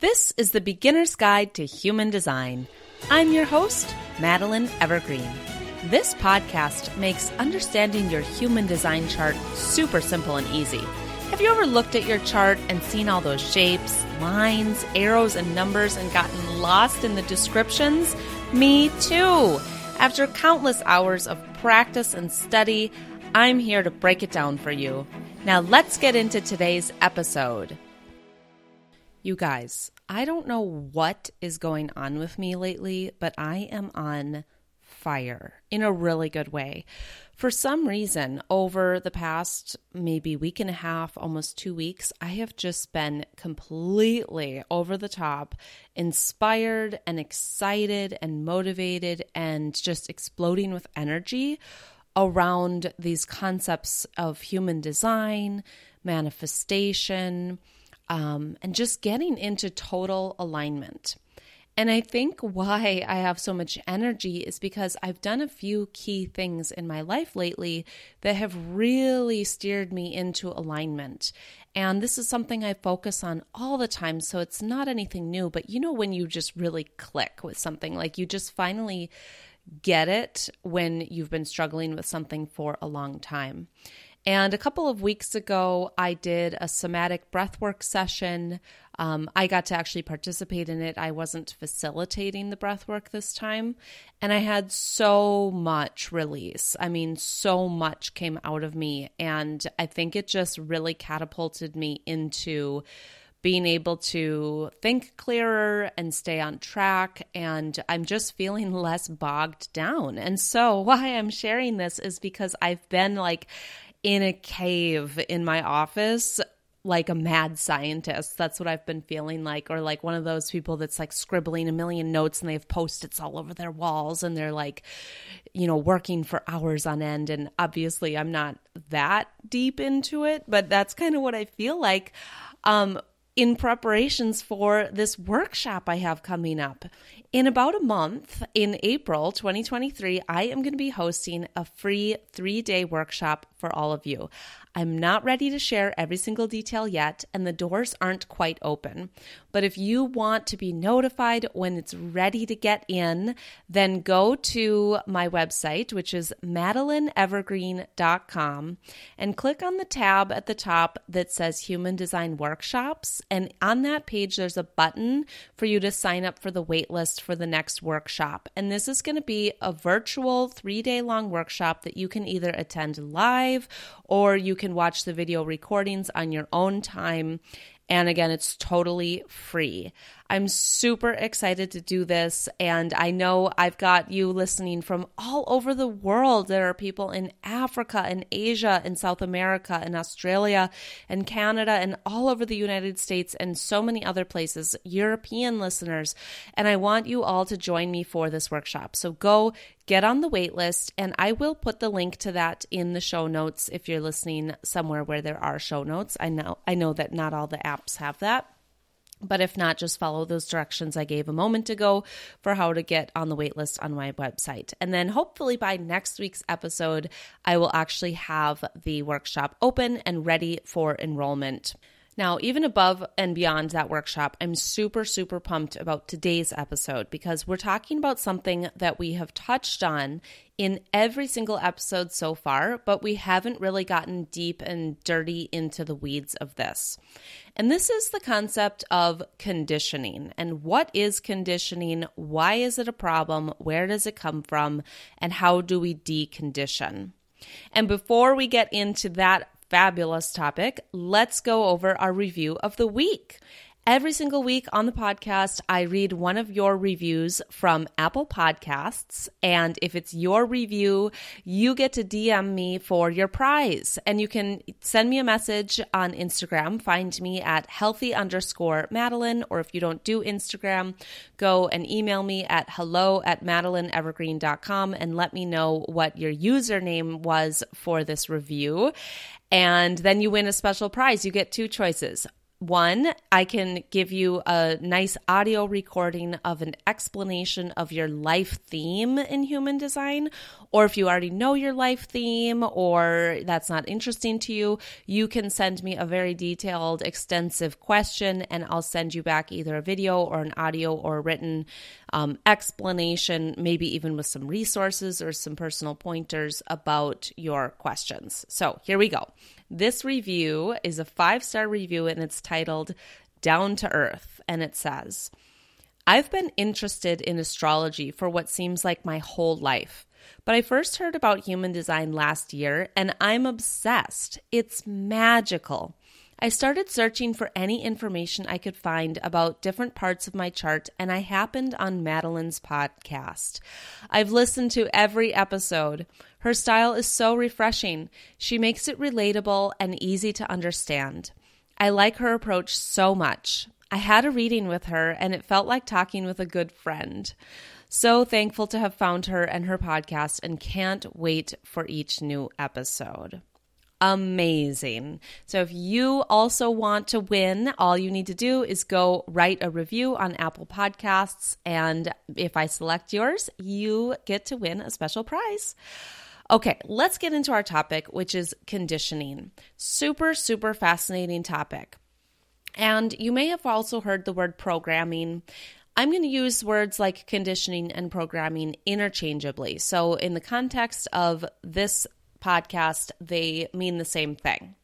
This is the Beginner's Guide to Human Design. I'm your host, Madeline Evergreen. This podcast makes understanding your human design chart super simple and easy. Have you ever looked at your chart and seen all those shapes, lines, arrows, and numbers and gotten lost in the descriptions? Me too. After countless hours of practice and study, I'm here to break it down for you. Now, let's get into today's episode. You guys, I don't know what is going on with me lately, but I am on fire in a really good way. For some reason, over the past maybe week and a half, almost two weeks, I have just been completely over the top, inspired and excited and motivated and just exploding with energy around these concepts of human design, manifestation um, and just getting into total alignment. And I think why I have so much energy is because I've done a few key things in my life lately that have really steered me into alignment. And this is something I focus on all the time. So it's not anything new, but you know, when you just really click with something, like you just finally get it when you've been struggling with something for a long time. And a couple of weeks ago, I did a somatic breathwork session. Um, I got to actually participate in it. I wasn't facilitating the breathwork this time. And I had so much release. I mean, so much came out of me. And I think it just really catapulted me into being able to think clearer and stay on track. And I'm just feeling less bogged down. And so, why I'm sharing this is because I've been like, in a cave in my office like a mad scientist. That's what I've been feeling like, or like one of those people that's like scribbling a million notes and they have post its all over their walls and they're like, you know, working for hours on end. And obviously, I'm not that deep into it, but that's kind of what I feel like. Um, in preparations for this workshop I have coming up. In about a month, in April 2023, I am going to be hosting a free three day workshop for all of you. I'm not ready to share every single detail yet, and the doors aren't quite open. But if you want to be notified when it's ready to get in, then go to my website, which is madelineevergreen.com, and click on the tab at the top that says Human Design Workshops. And on that page, there's a button for you to sign up for the waitlist for the next workshop. And this is going to be a virtual three day long workshop that you can either attend live or you can watch the video recordings on your own time. And again, it's totally free. I'm super excited to do this. And I know I've got you listening from all over the world. There are people in Africa and Asia and South America and Australia and Canada and all over the United States and so many other places, European listeners. And I want you all to join me for this workshop. So go get on the wait list and I will put the link to that in the show notes if you're listening somewhere where there are show notes. I know I know that not all the apps have that. But if not, just follow those directions I gave a moment ago for how to get on the waitlist on my website. And then hopefully by next week's episode, I will actually have the workshop open and ready for enrollment. Now, even above and beyond that workshop, I'm super, super pumped about today's episode because we're talking about something that we have touched on in every single episode so far, but we haven't really gotten deep and dirty into the weeds of this. And this is the concept of conditioning. And what is conditioning? Why is it a problem? Where does it come from? And how do we decondition? And before we get into that fabulous topic, let's go over our review of the week. Every single week on the podcast, I read one of your reviews from Apple Podcasts. And if it's your review, you get to DM me for your prize. And you can send me a message on Instagram. Find me at healthy underscore Madeline. Or if you don't do Instagram, go and email me at hello at madelineevergreen.com and let me know what your username was for this review. And then you win a special prize. You get two choices one, I can give you a nice audio recording of an explanation of your life theme in human design. Or if you already know your life theme or that's not interesting to you, you can send me a very detailed, extensive question and I'll send you back either a video or an audio or written um, explanation, maybe even with some resources or some personal pointers about your questions. So here we go. This review is a five star review and it's titled Down to Earth. And it says, I've been interested in astrology for what seems like my whole life. But I first heard about human design last year and I'm obsessed. It's magical. I started searching for any information I could find about different parts of my chart, and I happened on Madeline's podcast. I've listened to every episode. Her style is so refreshing. She makes it relatable and easy to understand. I like her approach so much. I had a reading with her, and it felt like talking with a good friend. So thankful to have found her and her podcast, and can't wait for each new episode amazing. So if you also want to win, all you need to do is go write a review on Apple Podcasts. And if I select yours, you get to win a special prize. Okay, let's get into our topic, which is conditioning. Super, super fascinating topic. And you may have also heard the word programming. I'm going to use words like conditioning and programming interchangeably. So, in the context of this podcast, they mean the same thing.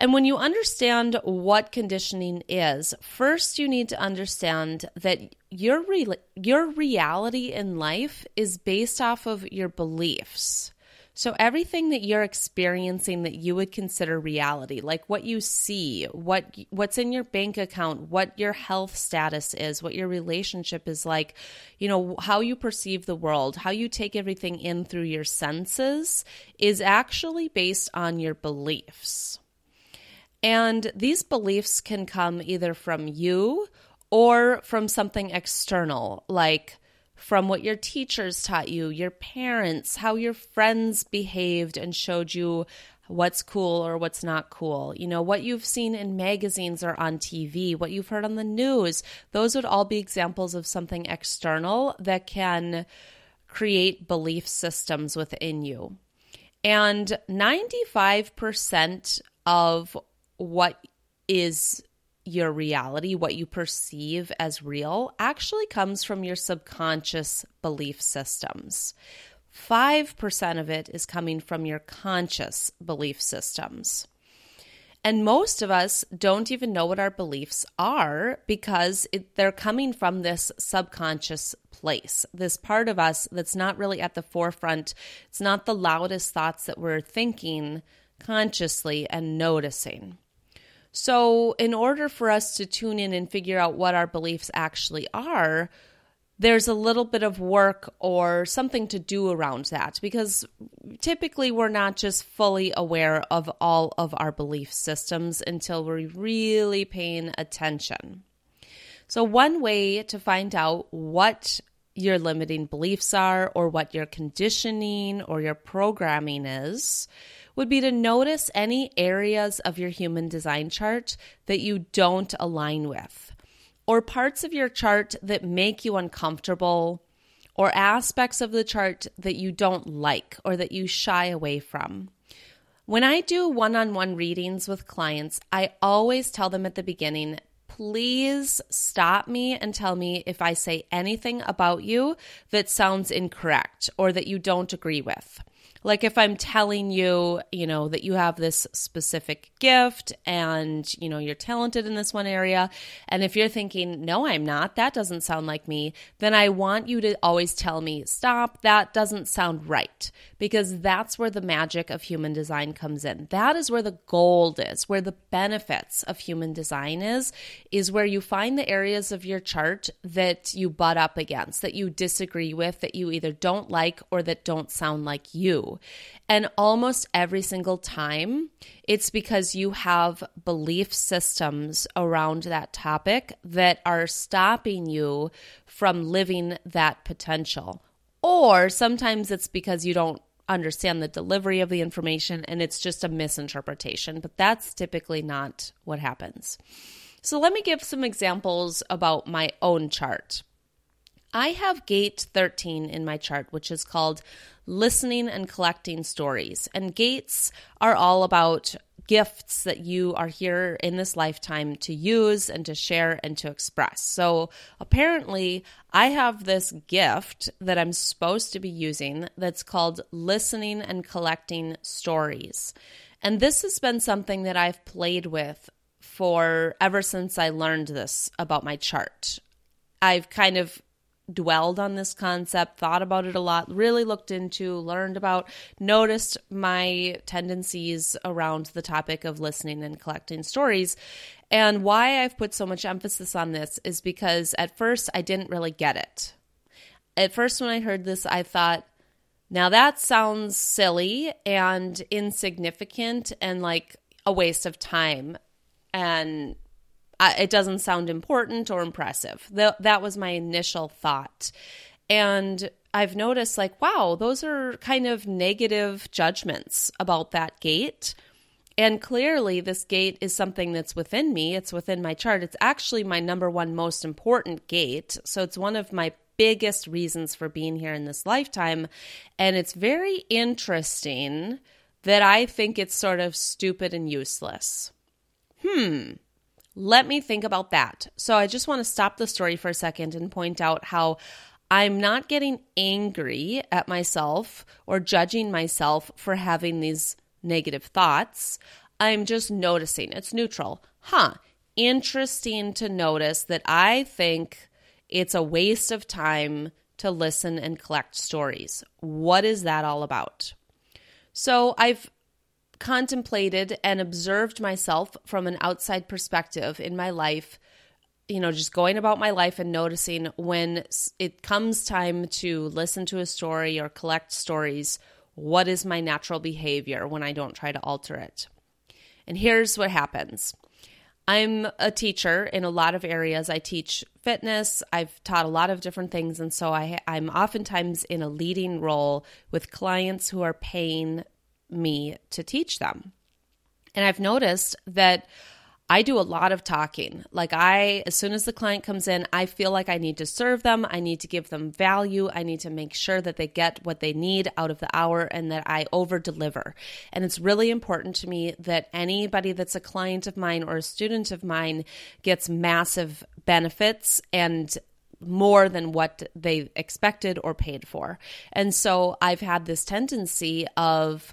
And when you understand what conditioning is, first you need to understand that your re- your reality in life is based off of your beliefs. So everything that you're experiencing that you would consider reality, like what you see, what what's in your bank account, what your health status is, what your relationship is like, you know, how you perceive the world, how you take everything in through your senses is actually based on your beliefs. And these beliefs can come either from you or from something external, like from what your teachers taught you, your parents, how your friends behaved and showed you what's cool or what's not cool, you know, what you've seen in magazines or on TV, what you've heard on the news. Those would all be examples of something external that can create belief systems within you. And 95% of what is your reality, what you perceive as real, actually comes from your subconscious belief systems. 5% of it is coming from your conscious belief systems. And most of us don't even know what our beliefs are because it, they're coming from this subconscious place, this part of us that's not really at the forefront. It's not the loudest thoughts that we're thinking consciously and noticing. So, in order for us to tune in and figure out what our beliefs actually are, there's a little bit of work or something to do around that because typically we're not just fully aware of all of our belief systems until we're really paying attention. So, one way to find out what your limiting beliefs are or what your conditioning or your programming is would be to notice any areas of your human design chart that you don't align with, or parts of your chart that make you uncomfortable, or aspects of the chart that you don't like or that you shy away from. When I do one on one readings with clients, I always tell them at the beginning please stop me and tell me if I say anything about you that sounds incorrect or that you don't agree with. Like if I'm telling you, you know, that you have this specific gift and, you know, you're talented in this one area. And if you're thinking, no, I'm not, that doesn't sound like me, then I want you to always tell me, stop, that doesn't sound right. Because that's where the magic of human design comes in. That is where the gold is, where the benefits of human design is, is where you find the areas of your chart that you butt up against, that you disagree with, that you either don't like or that don't sound like you. And almost every single time, it's because you have belief systems around that topic that are stopping you from living that potential. Or sometimes it's because you don't understand the delivery of the information and it's just a misinterpretation. But that's typically not what happens. So let me give some examples about my own chart. I have gate 13 in my chart, which is called listening and collecting stories. And gates are all about gifts that you are here in this lifetime to use and to share and to express. So apparently, I have this gift that I'm supposed to be using that's called listening and collecting stories. And this has been something that I've played with for ever since I learned this about my chart. I've kind of dwelled on this concept, thought about it a lot, really looked into, learned about, noticed my tendencies around the topic of listening and collecting stories. And why I've put so much emphasis on this is because at first I didn't really get it. At first, when I heard this, I thought, now that sounds silly and insignificant and like a waste of time. And it doesn't sound important or impressive. that was my initial thought. And I've noticed, like, wow, those are kind of negative judgments about that gate. And clearly, this gate is something that's within me. It's within my chart. It's actually my number one most important gate. So it's one of my biggest reasons for being here in this lifetime. And it's very interesting that I think it's sort of stupid and useless. Hmm. Let me think about that. So I just want to stop the story for a second and point out how I'm not getting angry at myself or judging myself for having these negative thoughts. I'm just noticing it's neutral. Huh, interesting to notice that I think it's a waste of time to listen and collect stories. What is that all about? So I've contemplated and observed myself from an outside perspective in my life you know, just going about my life and noticing when it comes time to listen to a story or collect stories, what is my natural behavior when I don't try to alter it? And here's what happens I'm a teacher in a lot of areas. I teach fitness, I've taught a lot of different things. And so I, I'm oftentimes in a leading role with clients who are paying me to teach them. And I've noticed that I do a lot of talking. Like, I, as soon as the client comes in, I feel like I need to serve them. I need to give them value. I need to make sure that they get what they need out of the hour and that I over deliver. And it's really important to me that anybody that's a client of mine or a student of mine gets massive benefits and more than what they expected or paid for. And so I've had this tendency of,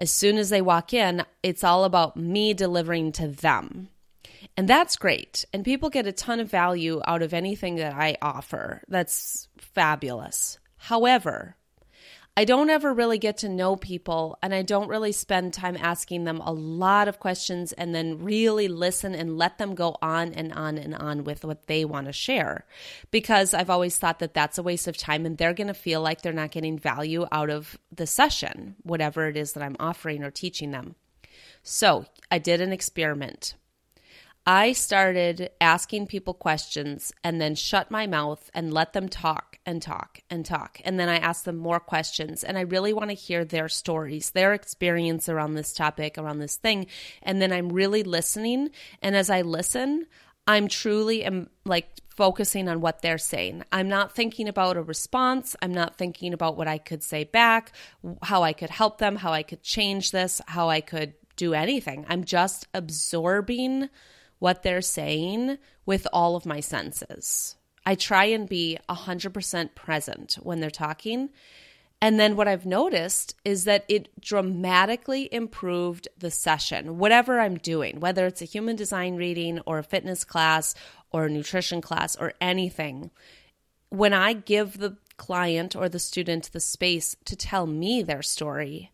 as soon as they walk in, it's all about me delivering to them. And that's great. And people get a ton of value out of anything that I offer. That's fabulous. However, I don't ever really get to know people and I don't really spend time asking them a lot of questions and then really listen and let them go on and on and on with what they want to share. Because I've always thought that that's a waste of time and they're going to feel like they're not getting value out of the session, whatever it is that I'm offering or teaching them. So I did an experiment. I started asking people questions and then shut my mouth and let them talk and talk and talk. And then I asked them more questions. And I really want to hear their stories, their experience around this topic, around this thing. And then I'm really listening. And as I listen, I'm truly am like focusing on what they're saying. I'm not thinking about a response. I'm not thinking about what I could say back, how I could help them, how I could change this, how I could do anything. I'm just absorbing what they're saying with all of my senses. I try and be 100% present when they're talking. And then what I've noticed is that it dramatically improved the session, whatever I'm doing, whether it's a human design reading or a fitness class or a nutrition class or anything. When I give the client or the student the space to tell me their story,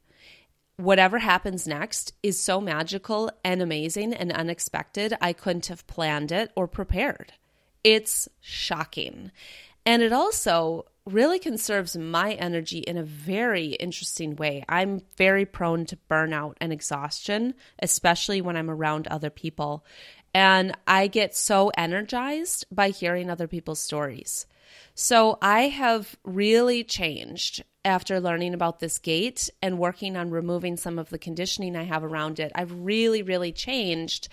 whatever happens next is so magical and amazing and unexpected. I couldn't have planned it or prepared. It's shocking. And it also really conserves my energy in a very interesting way. I'm very prone to burnout and exhaustion, especially when I'm around other people. And I get so energized by hearing other people's stories. So I have really changed after learning about this gate and working on removing some of the conditioning I have around it. I've really, really changed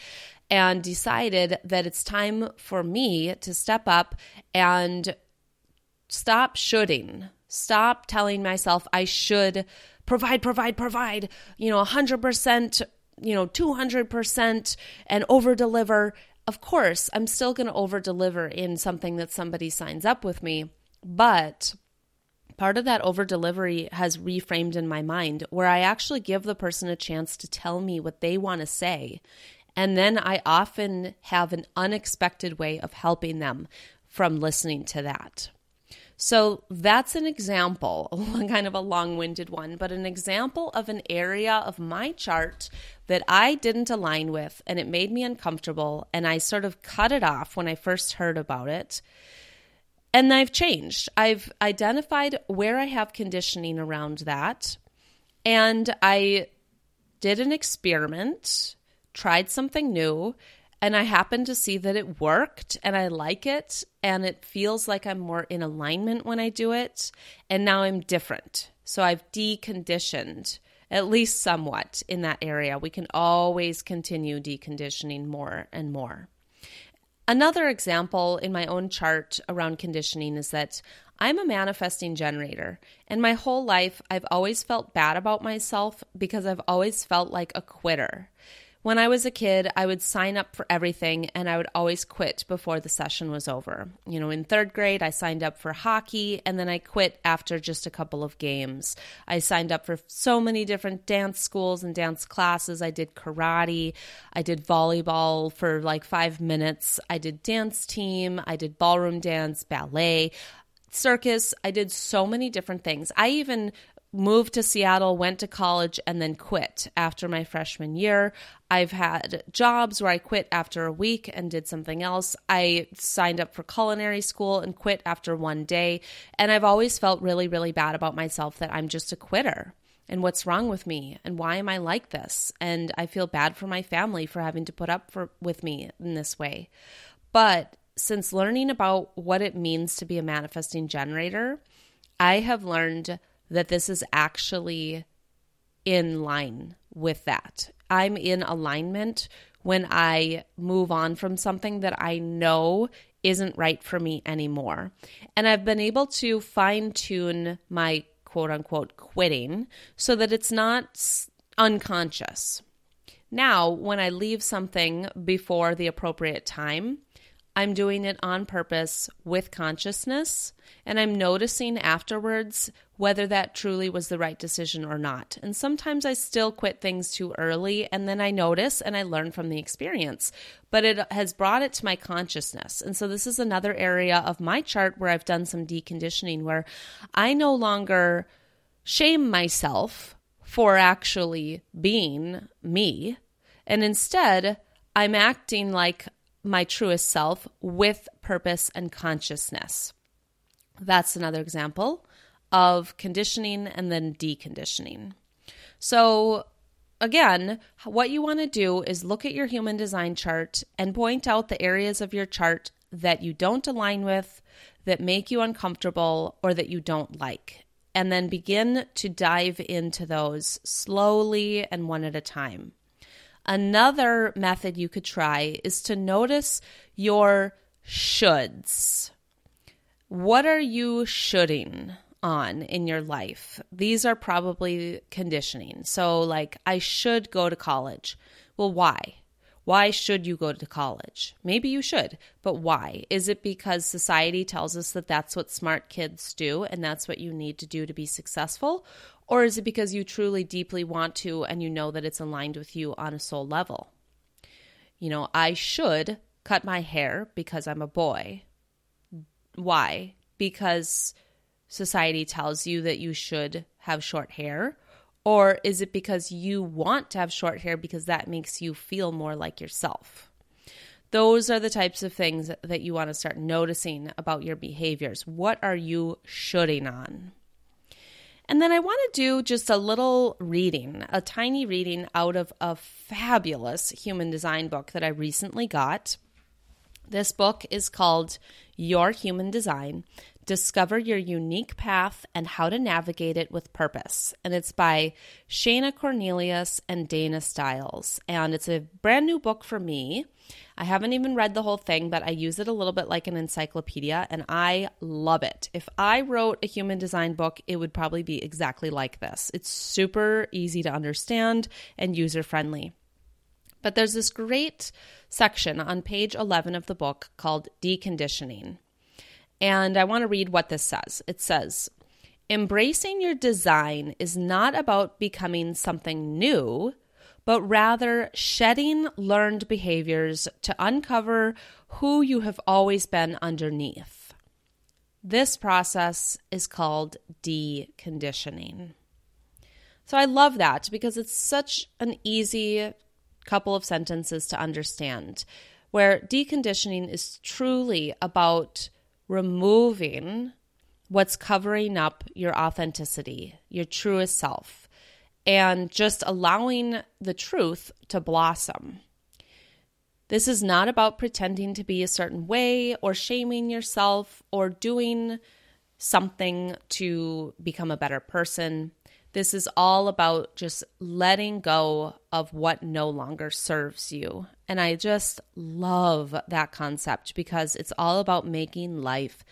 and decided that it's time for me to step up and stop shoulding. Stop telling myself I should provide, provide, provide, you know, 100%, you know, 200% and over deliver. Of course, I'm still going to over deliver in something that somebody signs up with me, but part of that over delivery has reframed in my mind where I actually give the person a chance to tell me what they want to say. And then I often have an unexpected way of helping them from listening to that. So that's an example, kind of a long winded one, but an example of an area of my chart that I didn't align with and it made me uncomfortable. And I sort of cut it off when I first heard about it. And I've changed. I've identified where I have conditioning around that. And I did an experiment, tried something new, and I happen to see that it worked and I like it. And it feels like I'm more in alignment when I do it. And now I'm different. So I've deconditioned at least somewhat in that area. We can always continue deconditioning more and more. Another example in my own chart around conditioning is that I'm a manifesting generator, and my whole life I've always felt bad about myself because I've always felt like a quitter. When I was a kid, I would sign up for everything and I would always quit before the session was over. You know, in third grade, I signed up for hockey and then I quit after just a couple of games. I signed up for so many different dance schools and dance classes. I did karate, I did volleyball for like five minutes, I did dance team, I did ballroom dance, ballet circus. I did so many different things. I even moved to Seattle, went to college, and then quit after my freshman year. I've had jobs where I quit after a week and did something else. I signed up for culinary school and quit after one day. And I've always felt really, really bad about myself that I'm just a quitter. And what's wrong with me? And why am I like this? And I feel bad for my family for having to put up for, with me in this way. But since learning about what it means to be a manifesting generator, I have learned that this is actually in line with that. I'm in alignment when I move on from something that I know isn't right for me anymore. And I've been able to fine tune my quote unquote quitting so that it's not unconscious. Now, when I leave something before the appropriate time, I'm doing it on purpose with consciousness, and I'm noticing afterwards whether that truly was the right decision or not. And sometimes I still quit things too early, and then I notice and I learn from the experience. But it has brought it to my consciousness. And so this is another area of my chart where I've done some deconditioning where I no longer shame myself for actually being me, and instead, I'm acting like my truest self with purpose and consciousness. That's another example of conditioning and then deconditioning. So, again, what you want to do is look at your human design chart and point out the areas of your chart that you don't align with, that make you uncomfortable, or that you don't like. And then begin to dive into those slowly and one at a time. Another method you could try is to notice your shoulds. What are you shoulding on in your life? These are probably conditioning. So, like, I should go to college. Well, why? Why should you go to college? Maybe you should, but why? Is it because society tells us that that's what smart kids do and that's what you need to do to be successful? Or is it because you truly deeply want to and you know that it's aligned with you on a soul level? You know, I should cut my hair because I'm a boy. Why? Because society tells you that you should have short hair? Or is it because you want to have short hair because that makes you feel more like yourself? Those are the types of things that you want to start noticing about your behaviors. What are you shoulding on? And then I want to do just a little reading, a tiny reading out of a fabulous human design book that I recently got. This book is called Your Human Design Discover Your Unique Path and How to Navigate It with Purpose. And it's by Shana Cornelius and Dana Stiles. And it's a brand new book for me. I haven't even read the whole thing, but I use it a little bit like an encyclopedia and I love it. If I wrote a human design book, it would probably be exactly like this. It's super easy to understand and user friendly. But there's this great section on page 11 of the book called Deconditioning. And I want to read what this says. It says, Embracing your design is not about becoming something new, but rather shedding learned behaviors to uncover who you have always been underneath. This process is called deconditioning. So I love that because it's such an easy couple of sentences to understand, where deconditioning is truly about removing what's covering up your authenticity, your truest self, and just allowing the truth to blossom. This is not about pretending to be a certain way or shaming yourself or doing something to become a better person. This is all about just letting go of what no longer serves you. And I just love that concept because it's all about making life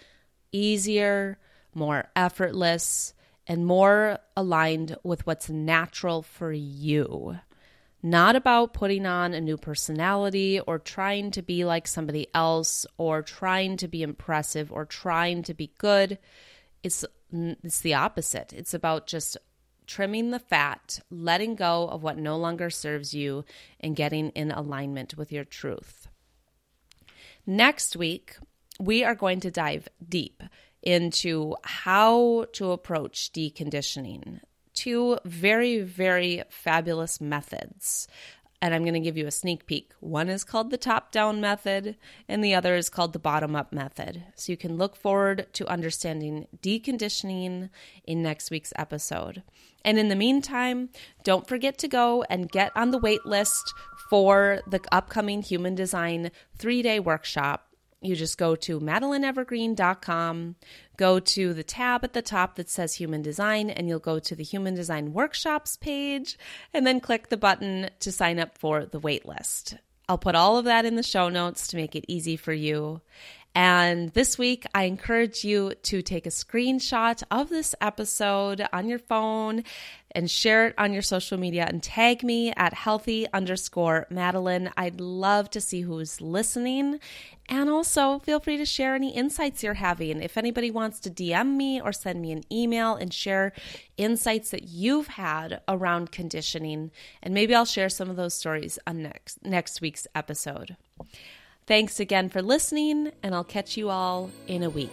easier, more effortless, and more aligned with what's natural for you. Not about putting on a new personality or trying to be like somebody else or trying to be impressive or trying to be good. It's it's the opposite. It's about just trimming the fat, letting go of what no longer serves you, and getting in alignment with your truth. Next week, we are going to dive deep into how to approach deconditioning. Two very, very fabulous methods and I'm going to give you a sneak peek. One is called the top down method, and the other is called the bottom up method. So you can look forward to understanding deconditioning in next week's episode. And in the meantime, don't forget to go and get on the wait list for the upcoming human design three day workshop you just go to madelineevergreen.com, go to the tab at the top that says Human Design, and you'll go to the Human Design Workshops page, and then click the button to sign up for the waitlist. I'll put all of that in the show notes to make it easy for you. And this week, I encourage you to take a screenshot of this episode on your phone and share it on your social media and tag me at healthy underscore Madeline. I'd love to see who's listening. And also, feel free to share any insights you're having. If anybody wants to DM me or send me an email and share insights that you've had around conditioning, and maybe I'll share some of those stories on next next week's episode. Thanks again for listening, and I'll catch you all in a week.